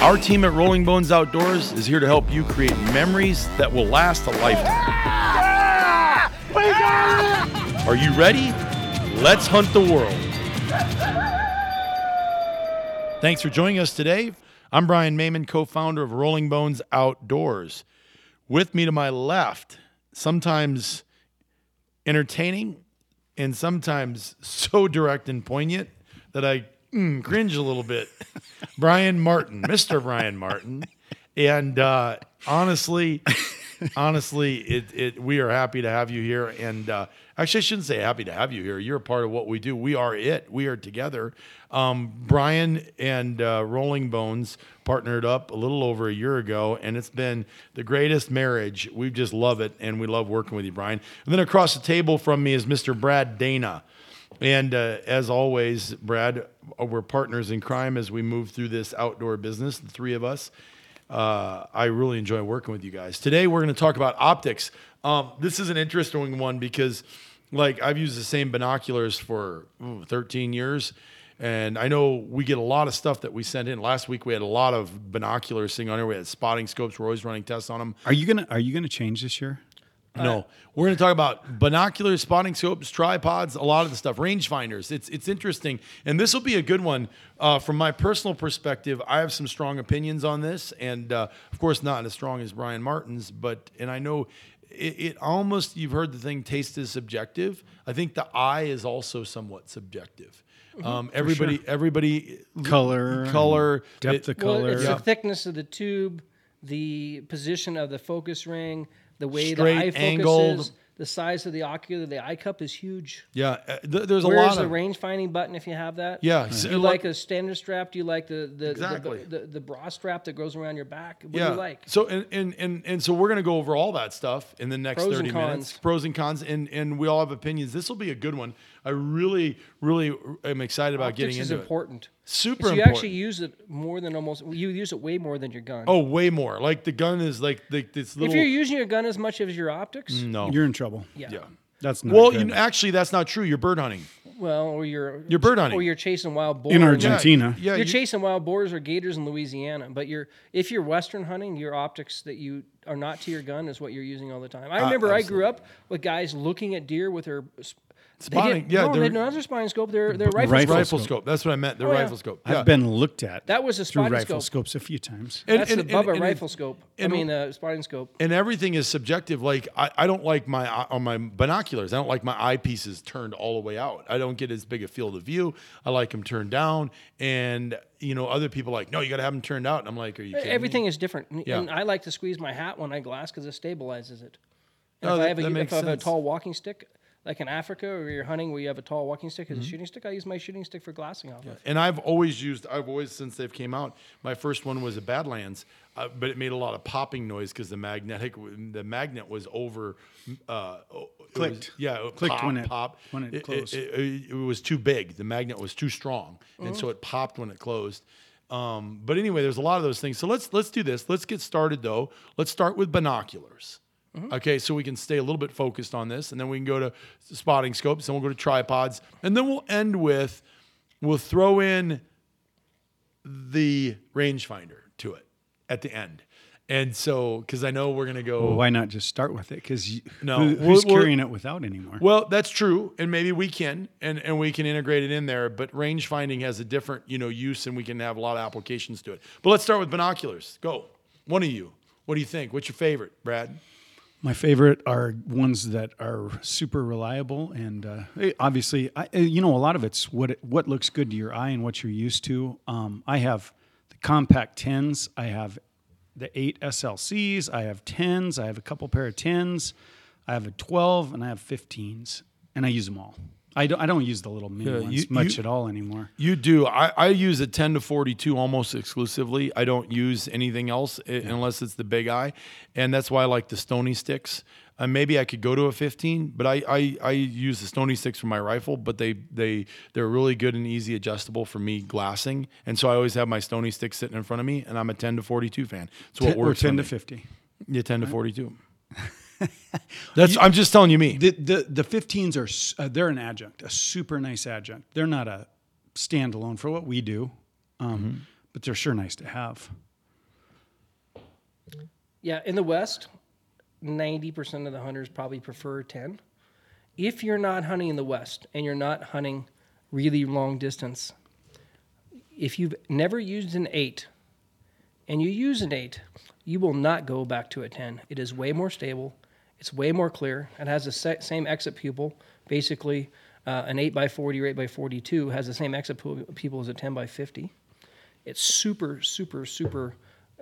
Our team at Rolling Bones Outdoors is here to help you create memories that will last a lifetime. Are you ready? Let's hunt the world. Thanks for joining us today. I'm Brian Mayman, co founder of Rolling Bones Outdoors. With me to my left, sometimes entertaining and sometimes so direct and poignant that I mm, cringe a little bit. Brian Martin, Mr. Brian Martin. And uh, honestly, honestly, it, it we are happy to have you here. And uh, actually, I shouldn't say happy to have you here. You're a part of what we do. We are it. We are together. Um, Brian and uh, Rolling Bones partnered up a little over a year ago, and it's been the greatest marriage. We just love it, and we love working with you, Brian. And then across the table from me is Mr. Brad Dana. And uh, as always, Brad, uh, we're partners in crime as we move through this outdoor business, the three of us. Uh, I really enjoy working with you guys. Today, we're going to talk about optics. Um, this is an interesting one because, like, I've used the same binoculars for ooh, 13 years. And I know we get a lot of stuff that we send in. Last week we had a lot of binoculars sitting on here. We had spotting scopes. We're always running tests on them. Are you gonna Are you gonna change this year? No, we're going to talk about binoculars, spotting scopes, tripods, a lot of the stuff, rangefinders. It's it's interesting, and this will be a good one uh, from my personal perspective. I have some strong opinions on this, and uh, of course, not as strong as Brian Martin's, but and I know it, it almost you've heard the thing taste is subjective. I think the eye is also somewhat subjective. Um, everybody, everybody, Color, color, depth it- of color. Well, it's Yeah. the thickness of the tube, the position of the focus ring, the way Straight, the eye focuses, angled. the size of the ocular. The eye cup is huge. yeah. uh, th- there's a Where's lot the of range finding button if you have that? yeah. Do you like a standard strap? Do you like the the, Exactly. the, the, the bra strap that goes around your back? What yeah. do you like? So and, and and and so we're gonna go over all that stuff in the next Pros and thirty minutes. cons. Pros and cons, and and we all have opinions. This will be a good one. I really, really am excited about Optics getting is into it. important. Super So you important. actually use it more than almost. You use it way more than your gun. oh, way more. Like the gun is like the, this little. if you're using your gun as much as your optics, no. You're in trouble. yeah. yeah. That's not Well, good. you know, actually, that's not true. You're bird hunting. Well, or you're You're bird hunting. or you're chasing wild boars in Argentina. Yeah. you're you- chasing wild boars or gators in Louisiana, but you're if you're western hunting, your optics that you are not to your gun is what you're using all the time. Uh, I remember I grew up with guys looking at deer with their s- they Spotting, didn't- yeah, no, they're- they don't have their spotting scope. They're they're rifle, rifle scope. rifle scope. scope. That's what I meant. The Oh, yeah. rifle scope. Yeah. I've been looked at. That was a through spotting rifle scope. scopes a few times. And- That's and- the and- Bubba and- rifle scope. and- I mean, uh, spotting scope. and everything is subjective. Like I, I don't like my eye- on my binoculars. I don't like my eyepieces turned all the way out. I don't get as big a field of view. I like them turned down. And you know, other people like, no, you got to have them turned out. And I'm like, are you kidding Everything Me? is different, Yeah. and I like to squeeze my hat when I glass because it stabilizes it. And Oh, if that- I have, a, that if makes I have a tall walking stick, like in Africa, where you're hunting where you have a tall walking stick Mm-hmm. as a shooting stick, I use my shooting stick for glassing off of. And I've always used. I've always since they've came out. My first one was a Badlands, uh, but it made a lot of popping noise because the magnetic the magnet was over. Uh, it was- Clicked. yeah, it Clicked pop, when it- pop. when it closed. It, it- it was too big. The magnet was too strong, and Mm-hmm. so it popped when it closed. Um, but anyway, there's a lot of those things. So let's let's do this. Let's get started though. Let's start with binoculars. Mm-hmm. Okay, so we can stay a little bit focused on this, and then we can go to spotting scopes, and we'll go to tripods, and then we'll end with we'll throw in the rangefinder to it at the end. And so, because I know we're gonna go. Well, why not just start with it? Because No, who, who's we'll- carrying it without anymore? Well, that's true, and maybe we can, and, and we can integrate it in there. But range finding has a different, you know, use, and we can have a lot of applications to it. But let's start with binoculars. Go, one of you. What do you think? What's your favorite, Brad? My favorite are ones that are super reliable, and uh, obviously, I, eh, you know, a lot of it's what it, what looks good to your eye and what you're used to. Um, I have the compact tens. I have the eight SLCs. I have tens. I have a couple pair of tens. I have a twelve, and I have fifteens, and I use them all. I don't. I don't use the little mini Yeah, ones you- much you- at all anymore. You do. I, I use a 10 to 42 almost exclusively. I don't use anything else i unless it's the big eye. And that's why I like the stony sticks. Uh, maybe I could go to a 15, but I, I, I use the stony sticks for my rifle, but they, they, they're really good and easy adjustable for me glassing. And so I always have my stony stick sitting in front of me, and I'm a 10 to 42 fan. It's what Ten, or works. for ten to me. fifty. Yeah, 10 to 42. That's, I'm just telling you me. The the the 15s are uh, they're an adjunct, a super nice adjunct. They're not a standalone for what we do, um, but they're sure nice to have. Yeah, in the West, 90% of the hunters probably prefer 10. If you're not hunting in the West and you're not hunting really long distance, if you've never used an 8 and you use an 8, you will not go back to a 10. It is way more stable, it's way more clear, it has the same exit pupil. Basically, uh, an 8 by 40 or 8 by 42 has the same exit pupil as a 10 by 50. It's super, super, super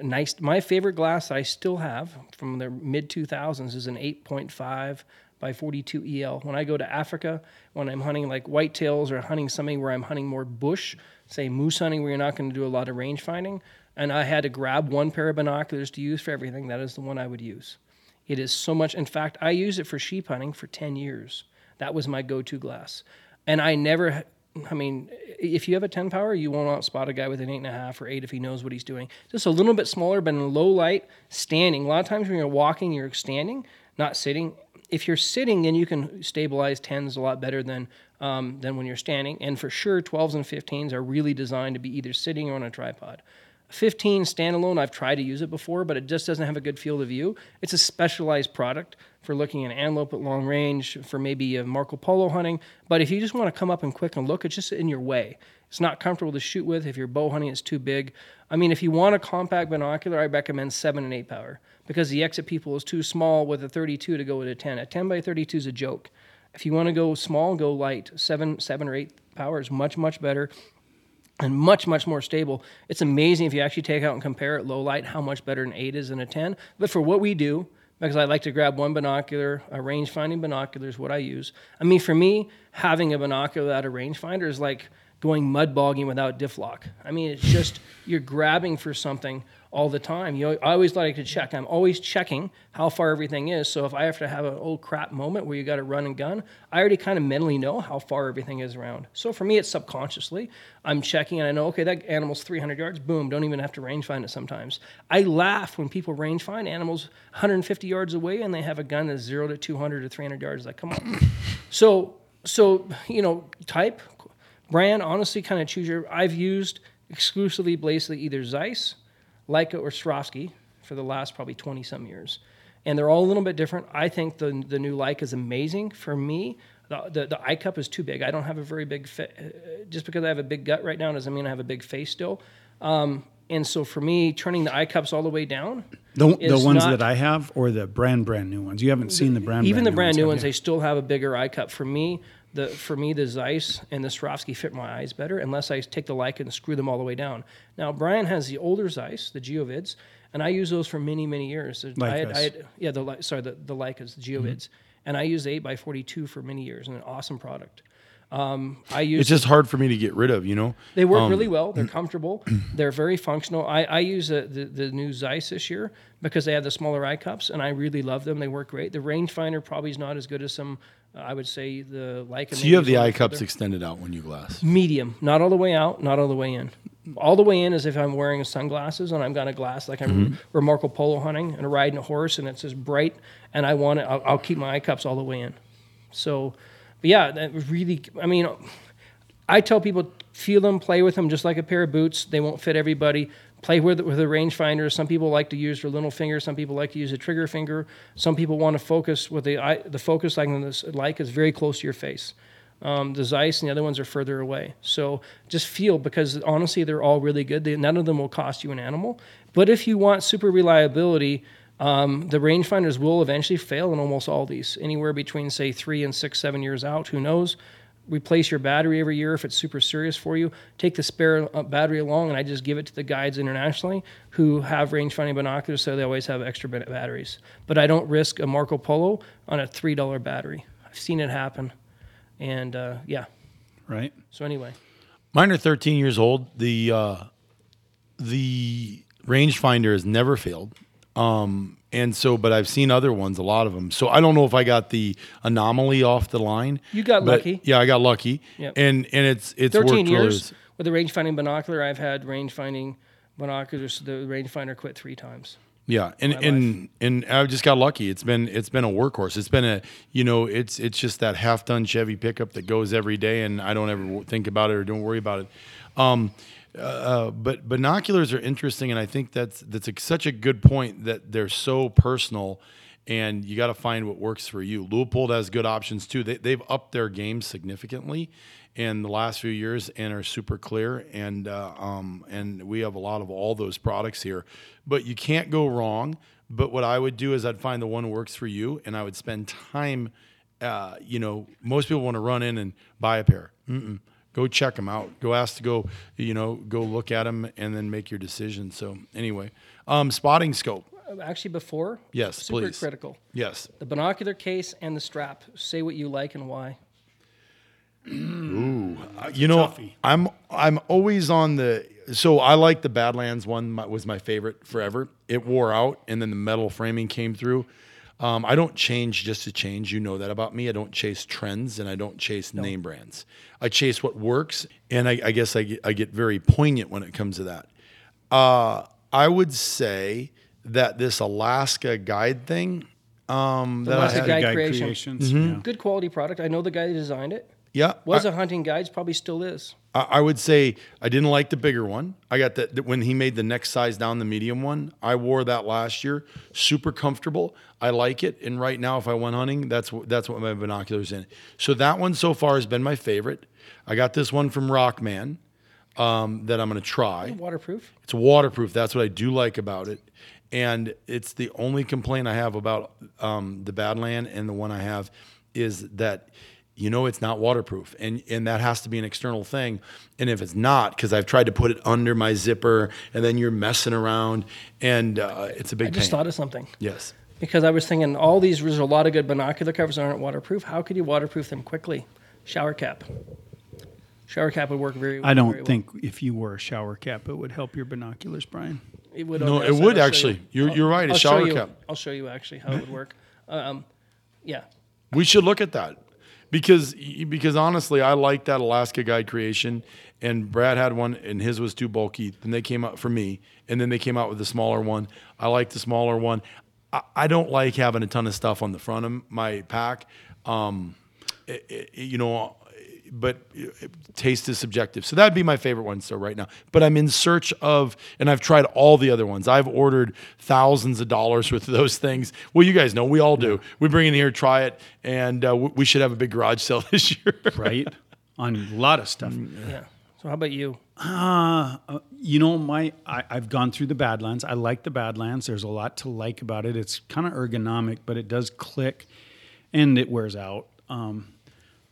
nice. My favorite glass I still have from the mid 2000s is an 8.5 by 42 EL. When I go to Africa, when I'm hunting like whitetails or hunting something where I'm hunting more bush, say moose hunting where you're not going to do a lot of range finding, and I had to grab one pair of binoculars to use for everything, that is the one I would use. It is so much. In fact, I used it for sheep hunting for 10 years. That was my go to glass. And I never, I mean, if you have a 10 power, you won't outspot a guy with an 8.5 or 8 if he knows what he's doing. Just a little bit smaller, but in low light, standing. A lot of times when you're walking, you're standing, not sitting. If you're sitting, then you can stabilize 10s a lot better than, um, than when you're standing. And for sure, 12s and 15s are really designed to be either sitting or on a tripod. 15 standalone, I've tried to use it before, but it just doesn't have a good field of view. It's a specialized product for looking at antelope at long range, for maybe a Marco Polo hunting. But if you just want to come up and quick and look, it's just in your way. It's not comfortable to shoot with. If you're bow hunting, it's too big. I mean, if you want a compact binocular, I recommend 7 and 8 power because the exit pupil is too small with a 32 to go with a 10. A 10 by 32 is a joke. If you want to go small, go light. 7, 7 or 8 power is much, much better and much much more stable. It's amazing if you actually take out and compare it low light how much better an 8 is than a 10. But for what we do, because I like to grab one binocular, a range finding binocular is what I use. I mean for me, having a binocular without a rangefinder is like going mud bogging without diff lock. I mean it's just you're grabbing for something all the time. You know, I always like to check. I'm always checking how far everything is. So if I have to have an old crap moment where you got to run and gun, I already kind of mentally know how far everything is around. So for me, it's subconsciously. I'm checking and I know, okay, that animal's 300 yards. Boom. Don't even have to range find it sometimes. I laugh when people range find animals 150 yards away and they have a gun that's zero to 200 to 300 yards. Like, come on. so, so you know, type, brand. Honestly, kind of choose your. I've used exclusively, basically either Zeiss Leica or Swarovski for the last probably 20 some years. And they're all a little bit different. I think the, the new Leica is amazing. For me, the, the, the eye cup is too big. I don't have a very big, fa- uh, just because I have a big gut right now doesn't mean I have a big face still. Um, and so for me, turning the eye cups all the way down, The, the ones not- that I have, or the brand brand new ones. You haven't seen the brand even the brand new have ones, they still have a bigger eye cup. For me, the for me the Zeiss and the Swarovski fit my eyes better unless I take the Leica and screw them all the way down. Now Brian has the older Zeiss, the Geovids, and I use those for many many years. I had, I had, yeah, the sorry the the Leicas, the Mm-hmm. Geovids, and I used the eight x forty two for many years, and an awesome product. Um, I use It's just hard for me to get rid of, you know? they work Um, really well. They're comfortable. They're very functional. I, I use the, the, the new Zeiss this year because they have the smaller eye cups, and I really love them. They work great. The rangefinder probably is not as good as some. Uh, I would say the Leica. So you have the eye cups extended out when you glass. medium, not all the way out, not all the way in. All the way in is if I'm wearing sunglasses and I've got a glass like I'm we're Marco Polo hunting and riding a horse and it's just bright and I want it. I'll, I'll keep my eye cups all the way in. So, yeah, that really. I mean, I tell people feel them, play with them, just like a pair of boots. They won't fit everybody. Play with it with a rangefinder. Some people like to use their little finger. Some people like to use a trigger finger. Some people want to focus with the eye, the focus like like is very close to your face. Um, the Zeiss and the other ones are further away. So just feel because honestly, they're all really good. They, none of them will cost you an animal. But if you want super reliability, um, the rangefinders will eventually fail in almost all these, anywhere between say three and six, seven years out. Who knows? Replace your battery every year if it's super serious for you. Take the spare uh, battery along, and I just give it to the guides internationally who have rangefinding binoculars, so they always have extra batteries. But I don't risk a Marco Polo on a three dollar battery. I've seen it happen. And uh, yeah. right? So anyway, Mine are 13 years old. The uh, the rangefinder has never failed. Um, and so, but I've seen other ones, a lot of them. So I don't know if I got the anomaly off the line. You got lucky. Yeah, I got lucky. Yep. And and it's it's 13 worked really- years with a range finding binocular. I've had range finding binoculars. The rangefinder quit three times. Yeah, and and and I just got lucky. It's been it's been a workhorse. It's been a you know it's it's just that half done Chevy pickup that goes every day, and I don't ever think about it or don't worry about it. Um, uh, but binoculars are interesting, and I think that's that's a, such a good point that they're so personal, and you got to find what works for you. Leupold has good options too. They they've upped their game significantly in the last few years and are super clear and uh, um, and we have a lot of all those products here but you can't go wrong but what i would do is i'd find the one that works for you and i would spend time uh, you know most people want to run in and buy a pair Mm-mm. Go check them out go ask to go you know go look at them and then make your decision so anyway um, spotting scope Actually, before Yes, super please. critical. yes The binocular case and the strap. Say what you like and why. Uh, you know, toughie. I'm I'm always on the. So I like the Badlands one. My, was my favorite forever. It wore out, and then the metal framing came through. Um, I don't change just to change. You know that about me. I don't chase trends, and I don't chase name brands. I chase what works, and I, I guess I get, I get very poignant when it comes to that. Uh, I would say that this Alaska guide thing. Um, that I Alaska had- Guide Guide creation. creations. Mm-hmm. Yeah. Good quality product. I know the guy that designed it. Yeah, Was I- a hunting guide. Probably still is. I I would say I didn't like the bigger one. I got that when he made the next size down, the medium one. I wore that last year. Super comfortable. I like it. And right now, if I went hunting, that's that's what my binoculars in. So that one so far has been my favorite. I got this one from Rockman um, that I'm going to try. Waterproof. It's waterproof. That's what I do like about it. And it's the only complaint I have about um, the Badland and the one I have is that you know it's not waterproof, and and that has to be an external thing. And if it's not, because I've tried to put it under my zipper, and then you're messing around, and uh, it's a big I just pain. thought of something yes. because I was thinking all these. There's a lot of good binocular covers that aren't waterproof. How could you waterproof them quickly? Shower cap. Shower cap would work very. Well i don't well. think if you wore a shower cap, it would help your binoculars, Brian. it would. No, it outside. would I'll actually. you. You're- you're right, a I'll show shower you- cap. I'll show you actually how it would work. Um, yeah. We should look at that because because honestly, I like that Alaska Guide creation. And Brad had one, and his was too bulky. Then they came out for me, and then they came out with the smaller one. I like the smaller one. I, I don't like having a ton of stuff on the front of my pack. Um, it- it- you know, but taste is subjective. So that'd be my favorite one. So right now, but I'm in search of, and I've tried all the other ones. I've ordered thousands of dollars worth of those things. Well, you guys know we all do. We bring it in here, try it, and uh, we should have a big garage sale this year. Right? On a lot of stuff. Yeah. So how about you? Uh, uh, you know, my I, I've gone through the Badlands. I like the Badlands. There's a lot to like about it. It's kind of ergonomic, but it does click, and it wears out. Um,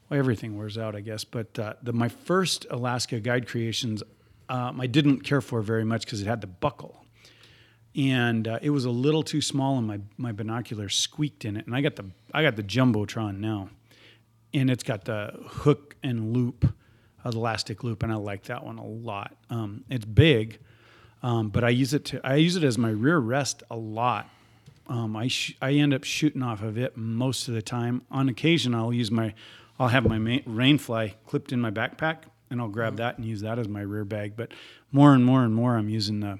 well, everything wears out, I guess. But uh, the my first Alaska Guide creations, um, I didn't care for very much because it had the buckle, and uh, it was a little too small, and my my binoculars squeaked in it. And I got the I got the jumbotron now, and it's got the hook and loop, uh, elastic loop, and I like that one a lot. Um, it's big, um, but I use it to I use it as my rear rest a lot. Um, I sh- I end up shooting off of it most of the time. On occasion, I'll use my I'll have my ma- rainfly clipped in my backpack, and I'll grab mm-hmm. that and use that as my rear bag. But more and more and more, I'm using the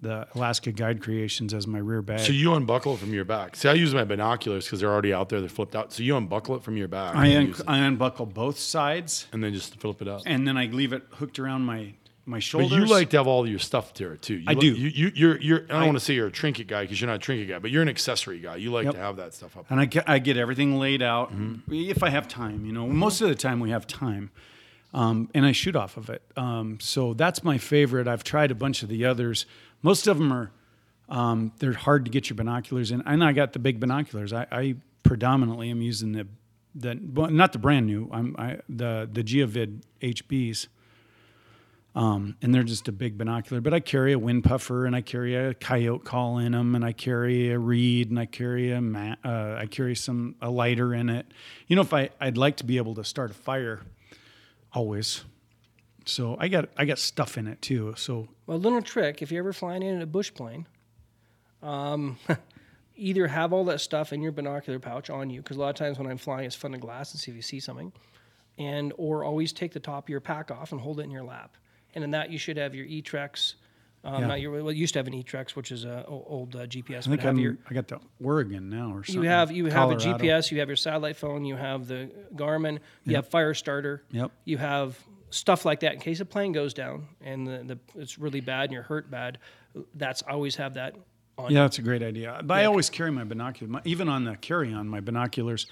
the Alaska Guide Creations as my rear bag. so you unbuckle it from your back. See, I use my binoculars because they're already out there. They're flipped out. So you unbuckle it from your back, I, un- I unbuckle both sides, and then just flip it up. and then I leave it hooked around my my shoulders. But you like to have all your stuff there too. You I do. You, you, you're, you're. I don't want to say you're a trinket guy because you're not a trinket guy, but you're an accessory guy. You like Yep. to have that stuff up. and I get, I get everything laid out Mm-hmm. if I have time. You know, most of the time we have time, um, and I shoot off of it. Um, so that's my favorite. I've tried a bunch of the others. Most of them are um, they're hard to get your binoculars in, and I got the big binoculars. I, I predominantly am using the the well, not the brand new. I'm I, the the Geovid HBs. Um, and they're just a big binocular. But I carry a wind puffer, and I carry a coyote call in them, and I carry a reed, and I carry a ma- uh, I carry some a lighter in it. You know, if I I'd like to be able to start a fire, always. So I got I got stuff in it too. So a little trick if you're ever flying in a bush plane, um, either have all that stuff in your binocular pouch on you, because a lot of times when I'm flying, it's fun to glass and see if you see something, and or always take the top of your pack off and hold it in your lap. And in that, you should have your eTrex. Um, Yeah. Not your, well, you used to have an eTrex, which is a old uh, GPS. I think I'm, your, I got the Oregon now or something. you have you have a GPS, you have your satellite phone, you have the Garmin, you have Fire Starter, Yep. you have stuff like that in case a plane goes down and the, the it's really bad and you're hurt bad. That's I always have that on. Yeah, that's a great idea. But I always carry my binoculars, my, even on the carry-on. My binoculars,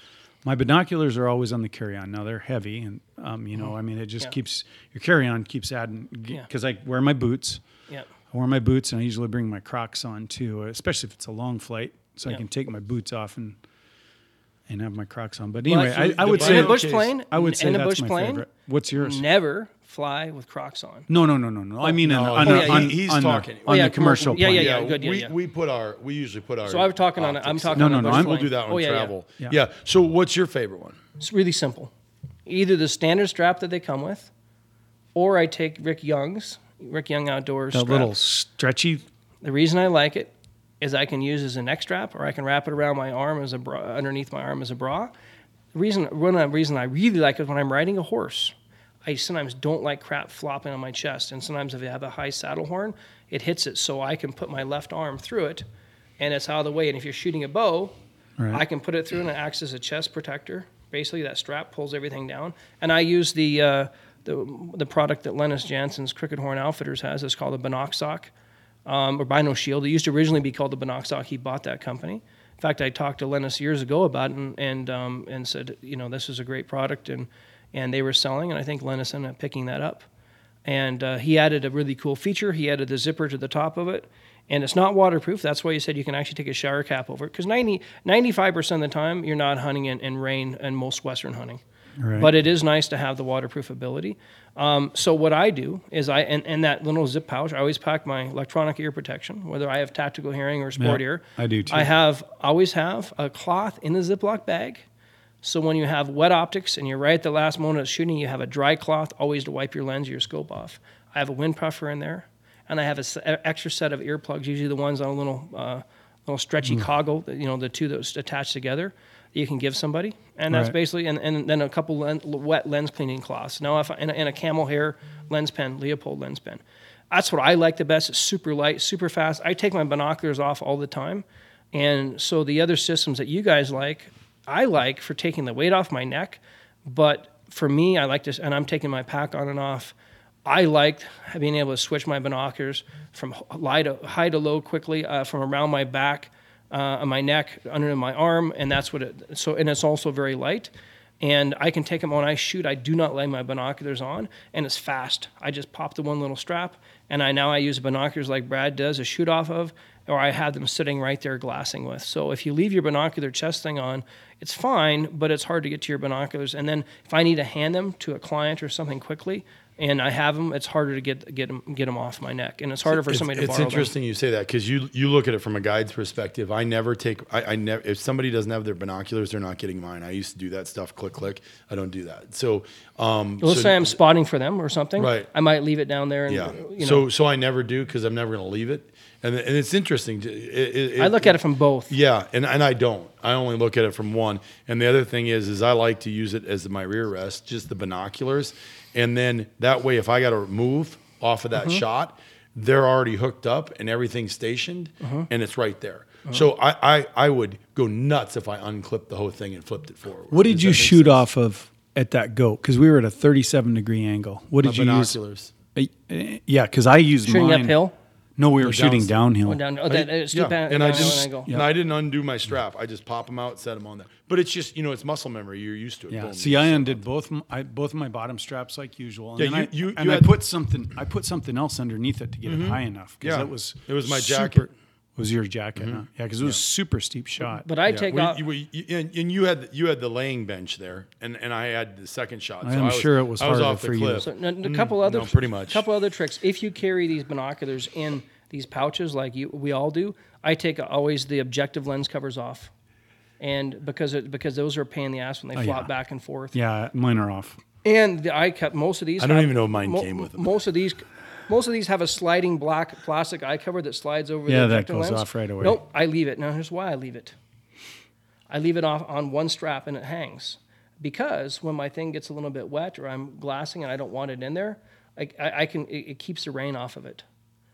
my binoculars are always on the carry-on. Now they're heavy, and um, you know, I mean, it just Yeah. keeps your carry-on keeps adding Yeah. because I wear my boots. Yeah. I wear my boots, and I usually bring my Crocs on too, especially if it's a long flight, so Yeah. I can take my boots off and and have my Crocs on. But Well, anyway, actually, I, I the would say in a bush plane, I would say in a that's bush my plane, favorite. What's yours? never fly with Crocs on. No, no, no, no, no. I oh, mean, no, on, oh, on, yeah, on, he's on uh, talking. the, Oh, on yeah, the commercial. commercial. Yeah, plane. yeah, yeah. good, we, yeah. we put our we usually put our. So I'm talking on. I'm talking. No, on no, a no, I'm- We'll do that on Oh, yeah, yeah. travel. Yeah. Yeah. So what's your favorite one? It's really simple. Either the standard strap that they come with, or I take Rick Young's Rick Young Outdoors That strap. little stretchy. The reason I like it is I can use it as a neck strap, or I can wrap it around my arm as a bra, underneath my arm as a bra. The reason one of the reason I really like it when I'm riding a horse, I sometimes don't like crap flopping on my chest, and sometimes if I have a high saddle horn, it hits it, so I can put my left arm through it, and it's out of the way. And if you're shooting a bow, Right. I can put it through and it acts as a chest protector. Basically, that strap pulls everything down. And I use the uh, the, the product that Lennis Janssen's Crooked Horn Outfitters has. It's called a Binoxoc um, or Bino Shield. It used to originally be called the Binoxoc. He bought that company. In fact, I talked to Lennis years ago about it and and, um, and said, you know, this is a great product, and and they were selling, and I think Lennis ended up picking that up. And uh, he added a really cool feature. He added the zipper to the top of it, and it's not waterproof. That's why he said you can actually take a shower cap over it because 90, 95% of the time you're not hunting in, in rain and most Western hunting. Right. But it is nice to have the waterproof ability. Um, so what I do is I and, and that little zip pouch, I always pack my electronic ear protection, whether I have tactical hearing or sport Yeah, ear. I do too. I have always have a cloth in the Ziploc bag. So when you have wet optics and you're right at the last moment of shooting, you have a dry cloth always to wipe your lens or your scope off. I have a wind puffer in there, and I have an extra set of earplugs, usually the ones on a little uh, little stretchy Mm. coggle, you know, the two that's attached together. that You can give somebody, and that's Right. basically, and, and then a couple wet lens cleaning cloths. Now, if I, and, a, and a camel hair lens pen, Leupold lens pen. That's what I like the best. It's super light, super fast. I take my binoculars off all the time, and so the other systems that you guys like, I like for taking the weight off my neck. But for me, I like this, and I'm taking my pack on and off. I like being able to switch my binoculars from high to, high to low quickly, uh, from around my back, uh, my neck, under my arm, and that's what it. So, and it's also very light, and I can take them when I shoot. I do not lay my binoculars on, and it's fast. I just pop the one little strap, and I now I use binoculars like Brad does to shoot off of, or I have them sitting right there glassing with. So if you leave your binocular chest thing on, it's fine, but it's hard to get to your binoculars. And then if I need to hand them to a client or something quickly, and I have them, it's harder to get get them get them off my neck, and it's harder for it's, somebody to it's interesting you say that because you you look at it from a guide's perspective. I never take I, I never if somebody doesn't have their binoculars, they're not getting mine. I used to do that stuff. Click click. I don't do that. So um. Let's so- say I'm spotting for them or something. Right. I might leave it down there, and yeah. you know, so so I never do because I'm never going to leave it. And and it's interesting. It, it, I look at it from both. Yeah, and, and I don't. I only look at it from one. And the other thing is, is I like to use it as my rear rest, just the binoculars, and then that way, if I got to move off of that Mm-hmm. shot, they're already hooked up and everything's stationed, Mm-hmm. and it's right there. So I, I I would go nuts if I unclipped the whole thing and flipped it forward. What did Does you shoot sense? off of at that goat? Because we were at a 37 degree angle. What My did you use? binoculars. Uh, uh, Yeah, because I used Shooting mine. uphill, No, we were No, shooting downhill. going down. Oh, that, uh, stoop yeah, down, and I just an angle. and I didn't undo my strap. I just pop them out, set them on there. But it's just you know it's muscle memory. You're used to it. Yeah. Boom, See, I undid both m- I, both of my bottom straps like usual. And Yeah, then you- I, you- and you I had- put something I put something else underneath it to get it high enough. 'cause Yeah, that was it was my super- jacket. Was your jacket? huh? Yeah, because it was super steep shot. But I Yeah, take well, off. you, you- you- and, and you had you had the laying bench there, and, and I had the second shot. I'm I was, sure it was I was harder off the for you. cliff. So n- a couple other Mm, no, pretty much. couple other tricks. If you carry these binoculars in these pouches like you we all do, I take always the objective lens covers off, and because it, because those are a pain in the ass when they flop yeah. back and forth. yeah, mine are off. And the eye cut most of these. I don't have- even know if mine came with them. Most of these. Most of these have a sliding black plastic eye cover that slides over Yeah, the that goes lens. off right away. Nope, I leave it. Now here's why I leave it. I leave it off on one strap and it hangs. Because when my thing gets a little bit wet or I'm glassing and I don't want it in there, I, I, I can it, it keeps the rain off of it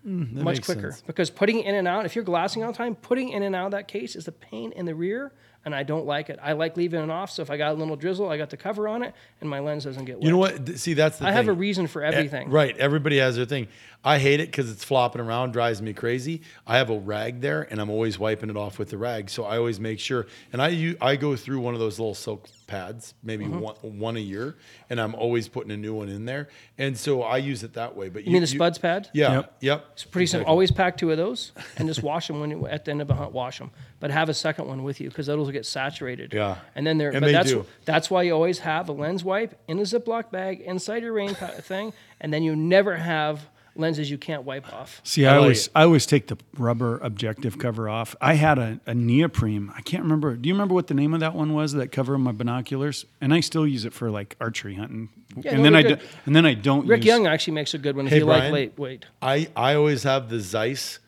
hmm, much quicker. sense. Because putting it in and out, if you're glassing all the time, putting in and out of that case is a pain in the rear, and I don't like it. I like leaving it off, so if I got a little drizzle, I got the cover on it, and my lens doesn't get wet. You know what? See, that's the I thing. have a reason for everything. Right. Everybody has their thing. I hate it because it's flopping around, drives me crazy. I have a rag there, and I'm always wiping it off with the rag. So I always make sure. And I u- I go through one of those little silk pads, maybe Mm-hmm. one, one a year, and I'm always putting a new one in there. And so I use it that way. But You mean the Spudz pad? Yeah. Yep. Yep. It's pretty simple. Always pack two of those and just wash them when you, at the end of a hunt. Wash them, but have a second one with you because those will get saturated. Yeah. and then they're. And but they that's do. that's why you always have a lens wipe in a Ziploc bag inside your rain thing, and then you never have lenses you can't wipe off. See, I I, always it. I always take the rubber objective cover off. I had a, a neoprene. I can't remember. Do you remember what the name of that one was that cover of my binoculars? And I still use it for like archery hunting. Yeah, and no, then they're I do, good. and then I don't Rick use Young actually makes a good one if Hey, you Brian. like late weight. I I always have the Zeiss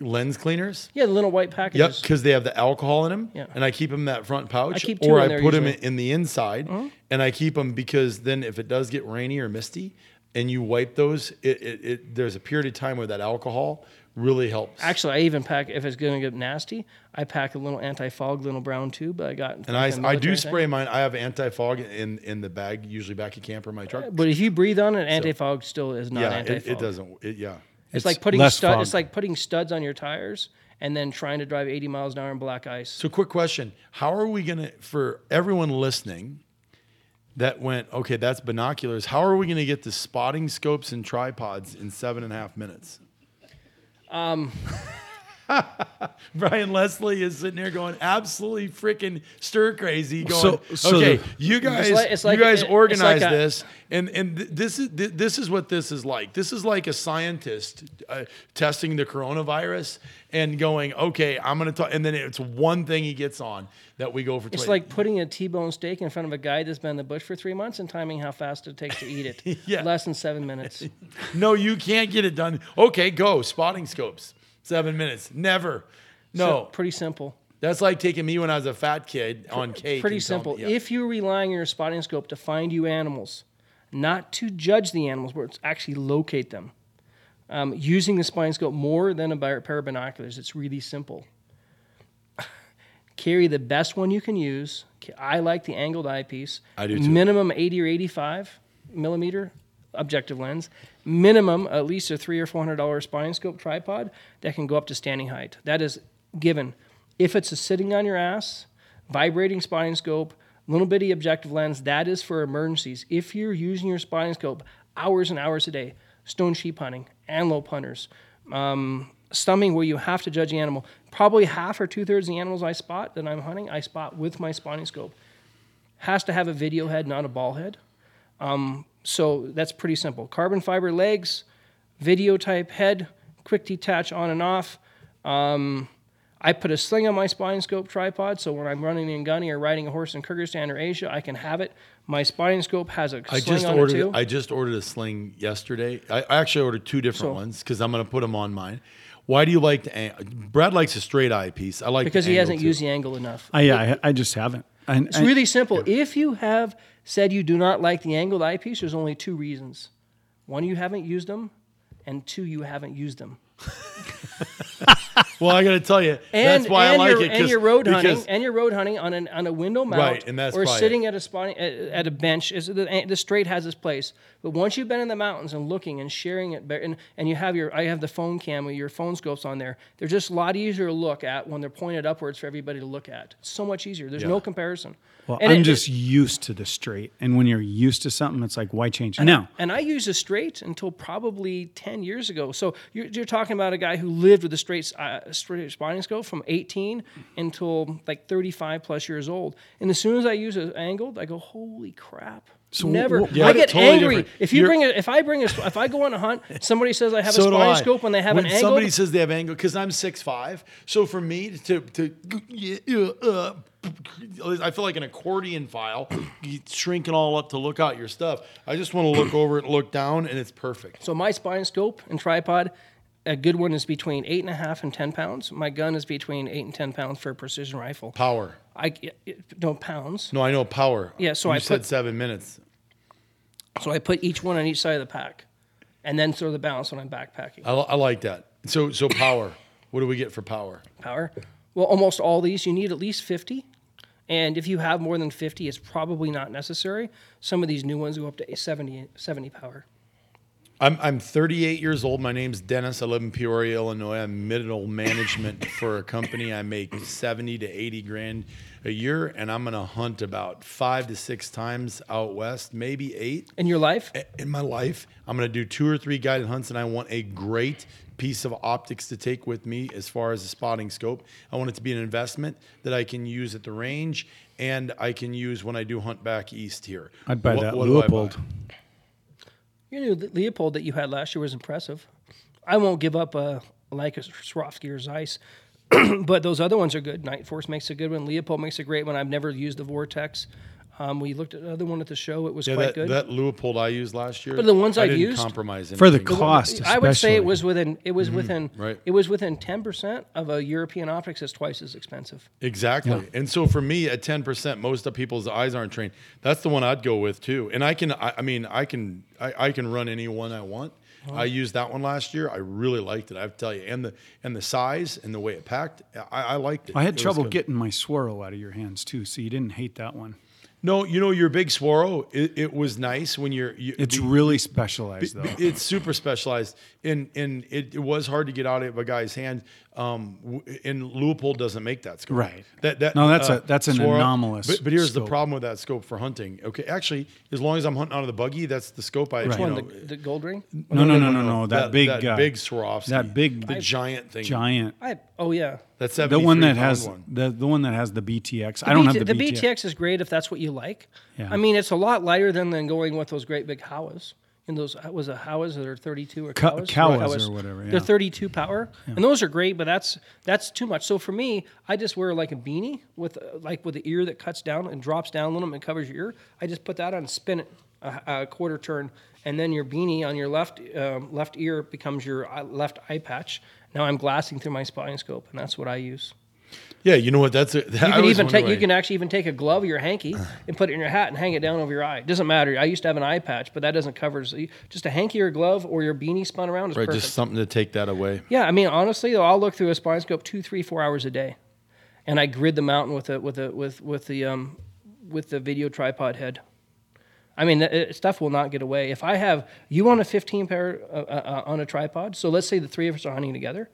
lens cleaners. Yeah, the little white packages. Yep, because they have the alcohol in them, Yeah. and I keep them in that front pouch, keep two or in I there put them usually. Uh-huh. in the inside, and I keep them because then if it does get rainy or misty, and you wipe those, it, it, it there's a period of time where that alcohol really helps. Actually, I even pack if it's going to get nasty. I pack a little anti-fog, little brown tube I got. and I, I do spray mine. I have anti fog in in the bag, usually back at camper in my truck. But if you breathe on it, anti-fog still is not yeah, anti-fog. it, it doesn't. It, yeah, It's, It's like putting stud. It's like putting studs on your tires and then trying to drive 80 miles an hour in black ice. So, quick question: How are we gonna, for everyone listening, that went okay? That's binoculars. How are we gonna get the spotting scopes and tripods in seven and a half minutes? Um. Brian Leslie is sitting there going absolutely freaking stir crazy. Going, So- so okay, the- you guys, like- it's like- you guys it- organize like a- this, and and th- this is th- this is what this is like. This is like a scientist uh, testing the coronavirus and going, okay, I'm gonna talk, and then it's one thing he gets on that we go for. It's 20 like putting a T-bone steak in front of a guy that's been in the bush for three months and timing how fast it takes to eat it. Yeah. Less than seven minutes. no, you can't get it done. Okay, go spotting scopes. Seven minutes. Never. No, So, pretty simple. that's like taking me when I was a fat kid on cake. Pretty simple. me- yeah. If you're relying on your spotting scope to find you animals, not to judge the animals, but to actually locate them, um, using the spotting scope more than a pair of binoculars, it's really simple. Carry the best one you can use. I like the angled eyepiece. I do too. Minimum 80 or 85 millimeter objective lens. Minimum at least a three or four hundred dollar spotting scope tripod that can go up to standing height. That is given. If it's a sitting on your ass, vibrating spotting scope, little bitty objective lens, that is for emergencies. If you're using your spotting scope hours and hours a day, stone sheep hunting, antelope hunters, um, stumming where you have to judge the animal, probably half or two thirds of the animals I spot that I'm hunting, I spot with my spotting scope. Has to have a video head, not a ball head. Um, so that's pretty simple. Carbon fiber legs, video type head, quick detach on and off. Um, I put a sling on my spotting scope tripod, so when I'm running in gunny or riding a horse in Kyrgyzstan or Asia, I can have it. My spotting scope has a I sling just on ordered. it too. I just ordered a sling yesterday. I, I actually ordered two different So- ones because I'm going to put them on mine. Why do you like the? ang- Brad likes a straight eyepiece. I like because the he angle hasn't too. used the angle enough. I, yeah, I, I just haven't. And, It's really simple. If you have said you do not like the angled eyepiece, there's only two reasons. One, you haven't used them, and two, you haven't used them. Well, I got to tell you, And, that's why I like you're, it. and you're road hunting, and you're road hunting on an on a window mount, Right, and that's or sitting at a spot at, at a bench. Is the, the straight has its place, but once you've been in the mountains and looking and sharing it, and, and you have your I have the phone camera, your phone scopes on there. They're just a lot easier to look at when they're pointed upwards for everybody to look at. It's so much easier. There's no comparison. Well, And I'm it- just used to the straight. And when you're used to something, it's like, why change? it Now, And I used a straight until probably 10 years ago. So you're, you're talking about a guy who lived with a straight uh, straight spotting scope from 18 until like 35 plus years old. And as soon as I use it angled, I go, holy crap. So never. Yeah, I get totally angry different. if you You're- bring it. If I bring a, if I go on a hunt, somebody says I have So a spotting scope and they have when an angle. somebody says they have angle, because I'm six five. so for me to to uh, I feel like an accordion file, you shrinking all up to look out your stuff. I just want to look over it, look down, and it's perfect. So my spine scope and tripod, a good one is between eight and a half and ten pounds. My gun is between eight and ten pounds for a precision rifle. Power. I no pounds. No, I know power. Yeah, so you I said put- seven minutes. So I put each one on each side of the pack, and then throw the balance when I'm backpacking. I, I like that. So so power. what do we get for power? Power. Well, almost all these you need at least fifty, and if you have more than fifty, it's probably not necessary. Some of these new ones go up to 70, 70 power. I'm I'm 38 years old. My name's Dennis. I live in Peoria, Illinois. I'm middle management for a company. I make 70 to 80 grand a year, and I'm gonna hunt about five to six times out west, maybe eight In your life, in my life. I'm gonna do two or three guided hunts, and I want a great piece of optics to take with me as far as a spotting scope. I want it to be an investment that I can use at the range, and I can use when I do hunt back east here. I'd buy What- that what do buy? Leupold. your new Le- Leupold that you had last year was impressive. I won't give up a like a Swarovski or Zeiss, but those other ones are good. Night Force makes a good one. Leupold makes a great one. I've never used the Vortex. Um, we looked at another one at the show. It was Yeah, quite that, good. that Leupold I used last year. But the ones I I've didn't used- compromise For the anything. cost, I would say it was within it was within Mm-hmm. right. it was within ten percent of a European optics that's twice as expensive. Exactly. And so for me, at ten percent, most of people's eyes aren't trained. That's the one I'd go with too. And I can, I, I mean, I can, I, I can run any one I want. I used that one last year. I really liked it. I have to tell you, and the and the size and the way it packed, I, I liked it. I had was trouble getting my swirl out of your hands too, so you didn't hate that one. No, you know your big swirl. It, it was nice when you're. You, It's the- really specialized though. It's super specialized, and and it, it was hard to get out of a guy's hand. Um, and Leupold doesn't make that scope. Right. That that No, that's a- that's an Swirl- anomalous But, but here's the problem with that scope for hunting. Okay, actually, as long as I'm hunting out of the buggy, that's the scope I. Right. You One, know, the, the gold ring. no, no, no, no, no. That, big that guy, big Swarovski, that big- the giant thing, giant. I oh yeah. That The one that has one. the the one that has the BTX. The I don't BT have the, Btx. the BTX. BTX is great if that's what you like. Yeah. I mean, it's a lot lighter than than going with those great big Howas. And those was a Howas that are 32 or Ka- Cowas? Kawas or whatever, yeah. They're 32 power, and those are great, but that's that's too much. So for me, I just wear like a beanie with uh, like with the ear that cuts down and drops down a little and covers your ear. I just put that on, spin it a, a quarter turn, and then your beanie on your left um, left ear becomes your uh, left eye patch. Now I'm glassing through my spotting scope, and that's what I use. Yeah, you know what? That's a, You can even take. You can actually even take a glove or your hanky and put it in your hat and hang it down over your eye. It doesn't matter. I used to have an eye patch, but that doesn't cover. Just a hanky or glove or your beanie spun around is right, perfect. just something to take that away. yeah, I mean honestly, I'll look through a spine scope two, three, four hours a day, and I grid the mountain with a with a with with the um with the video tripod head. I mean, stuff will not get away. If I have you on a 15 pair uh, uh, uh, on a tripod, so let's say the three of us are hunting together,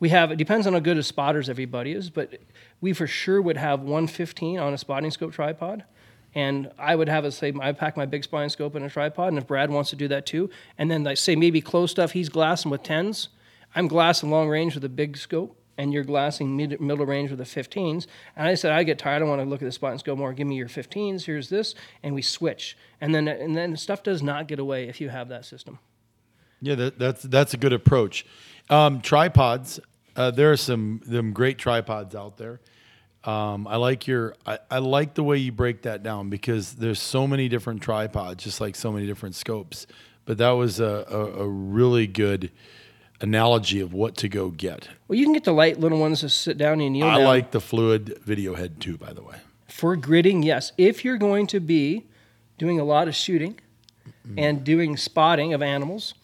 we have it depends on how good as spotters everybody is, but we for sure would have 115 on a spotting scope tripod. And I would have a say I pack my big spotting scope in a tripod, and if Brad wants to do that too, and then like say maybe close stuff he's glassing with tens, I'm glassing long range with a big scope, and you're glassing mid, middle range with the 15s. And I said I get tired, I want to look at the spot and go more. Give me your 15s. Here's this, and we switch, and then and then stuff does not get away if you have that system. Yeah, that, that's that's a good approach. Um, tripods. Uh, there are some them great tripods out there. Um, I like your I, I like the way you break that down because there's so many different tripods, just like so many different scopes. But that was a, a, a really good analogy of what to go get. Well, you can get the light little ones to sit down and kneel I down. like the fluid video head too, by the way. For gridding, yes. If you're going to be doing a lot of shooting and doing spotting of animals,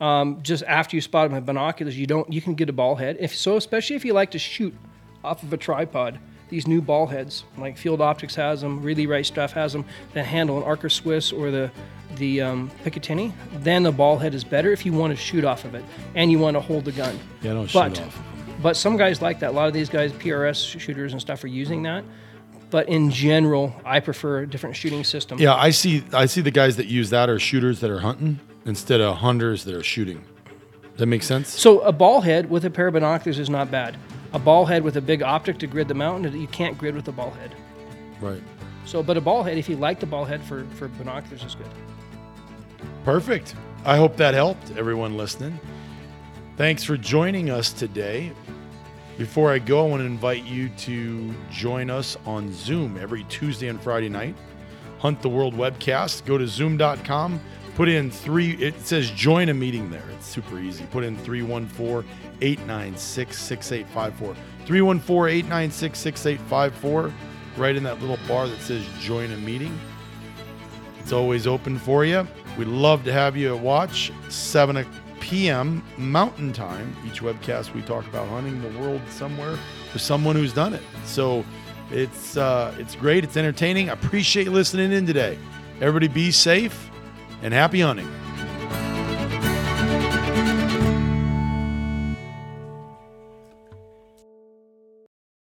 um, just after you spot them with binoculars, you don't you can get a ball head. If so, especially if you like to shoot off of a tripod, these new ball heads like Field Optics has them, Really Right Stuff has them that handle an Arca Swiss or the the um, Picatinny. Then the ball head is better if you want to shoot off of it and you want to hold the gun. Yeah, don't shoot but, off But some guys like that. A lot of these guys, PRS shooters and stuff, are using that. But in general, I prefer a different shooting system. Yeah, I see I see the guys that use that are shooters that are hunting instead of hunters that are shooting. That makes sense. So a ball head with a pair of binoculars is not bad. A ball head with a big optic to grid the mountain, you can't grid with a ball head. Right. So, but a ball head, if you like the ball head for, for binoculars, is good. Perfect. I hope that helped everyone listening. Thanks for joining us today. Before I go, I want to invite you to join us on Zoom every Tuesday and Friday night. Hunt the World webcast. Go to zoom.com. Put in three, it says join a meeting there. It's super easy. Put in 314 896 6854. 314 896 6854. Right in that little bar that says join a meeting. It's always open for you. We'd love to have you watch 7 p.m. Mountain Time. Each webcast we talk about hunting the world somewhere for someone who's done it. So it's uh, it's great. It's entertaining. I appreciate listening in today. Everybody be safe and happy hunting.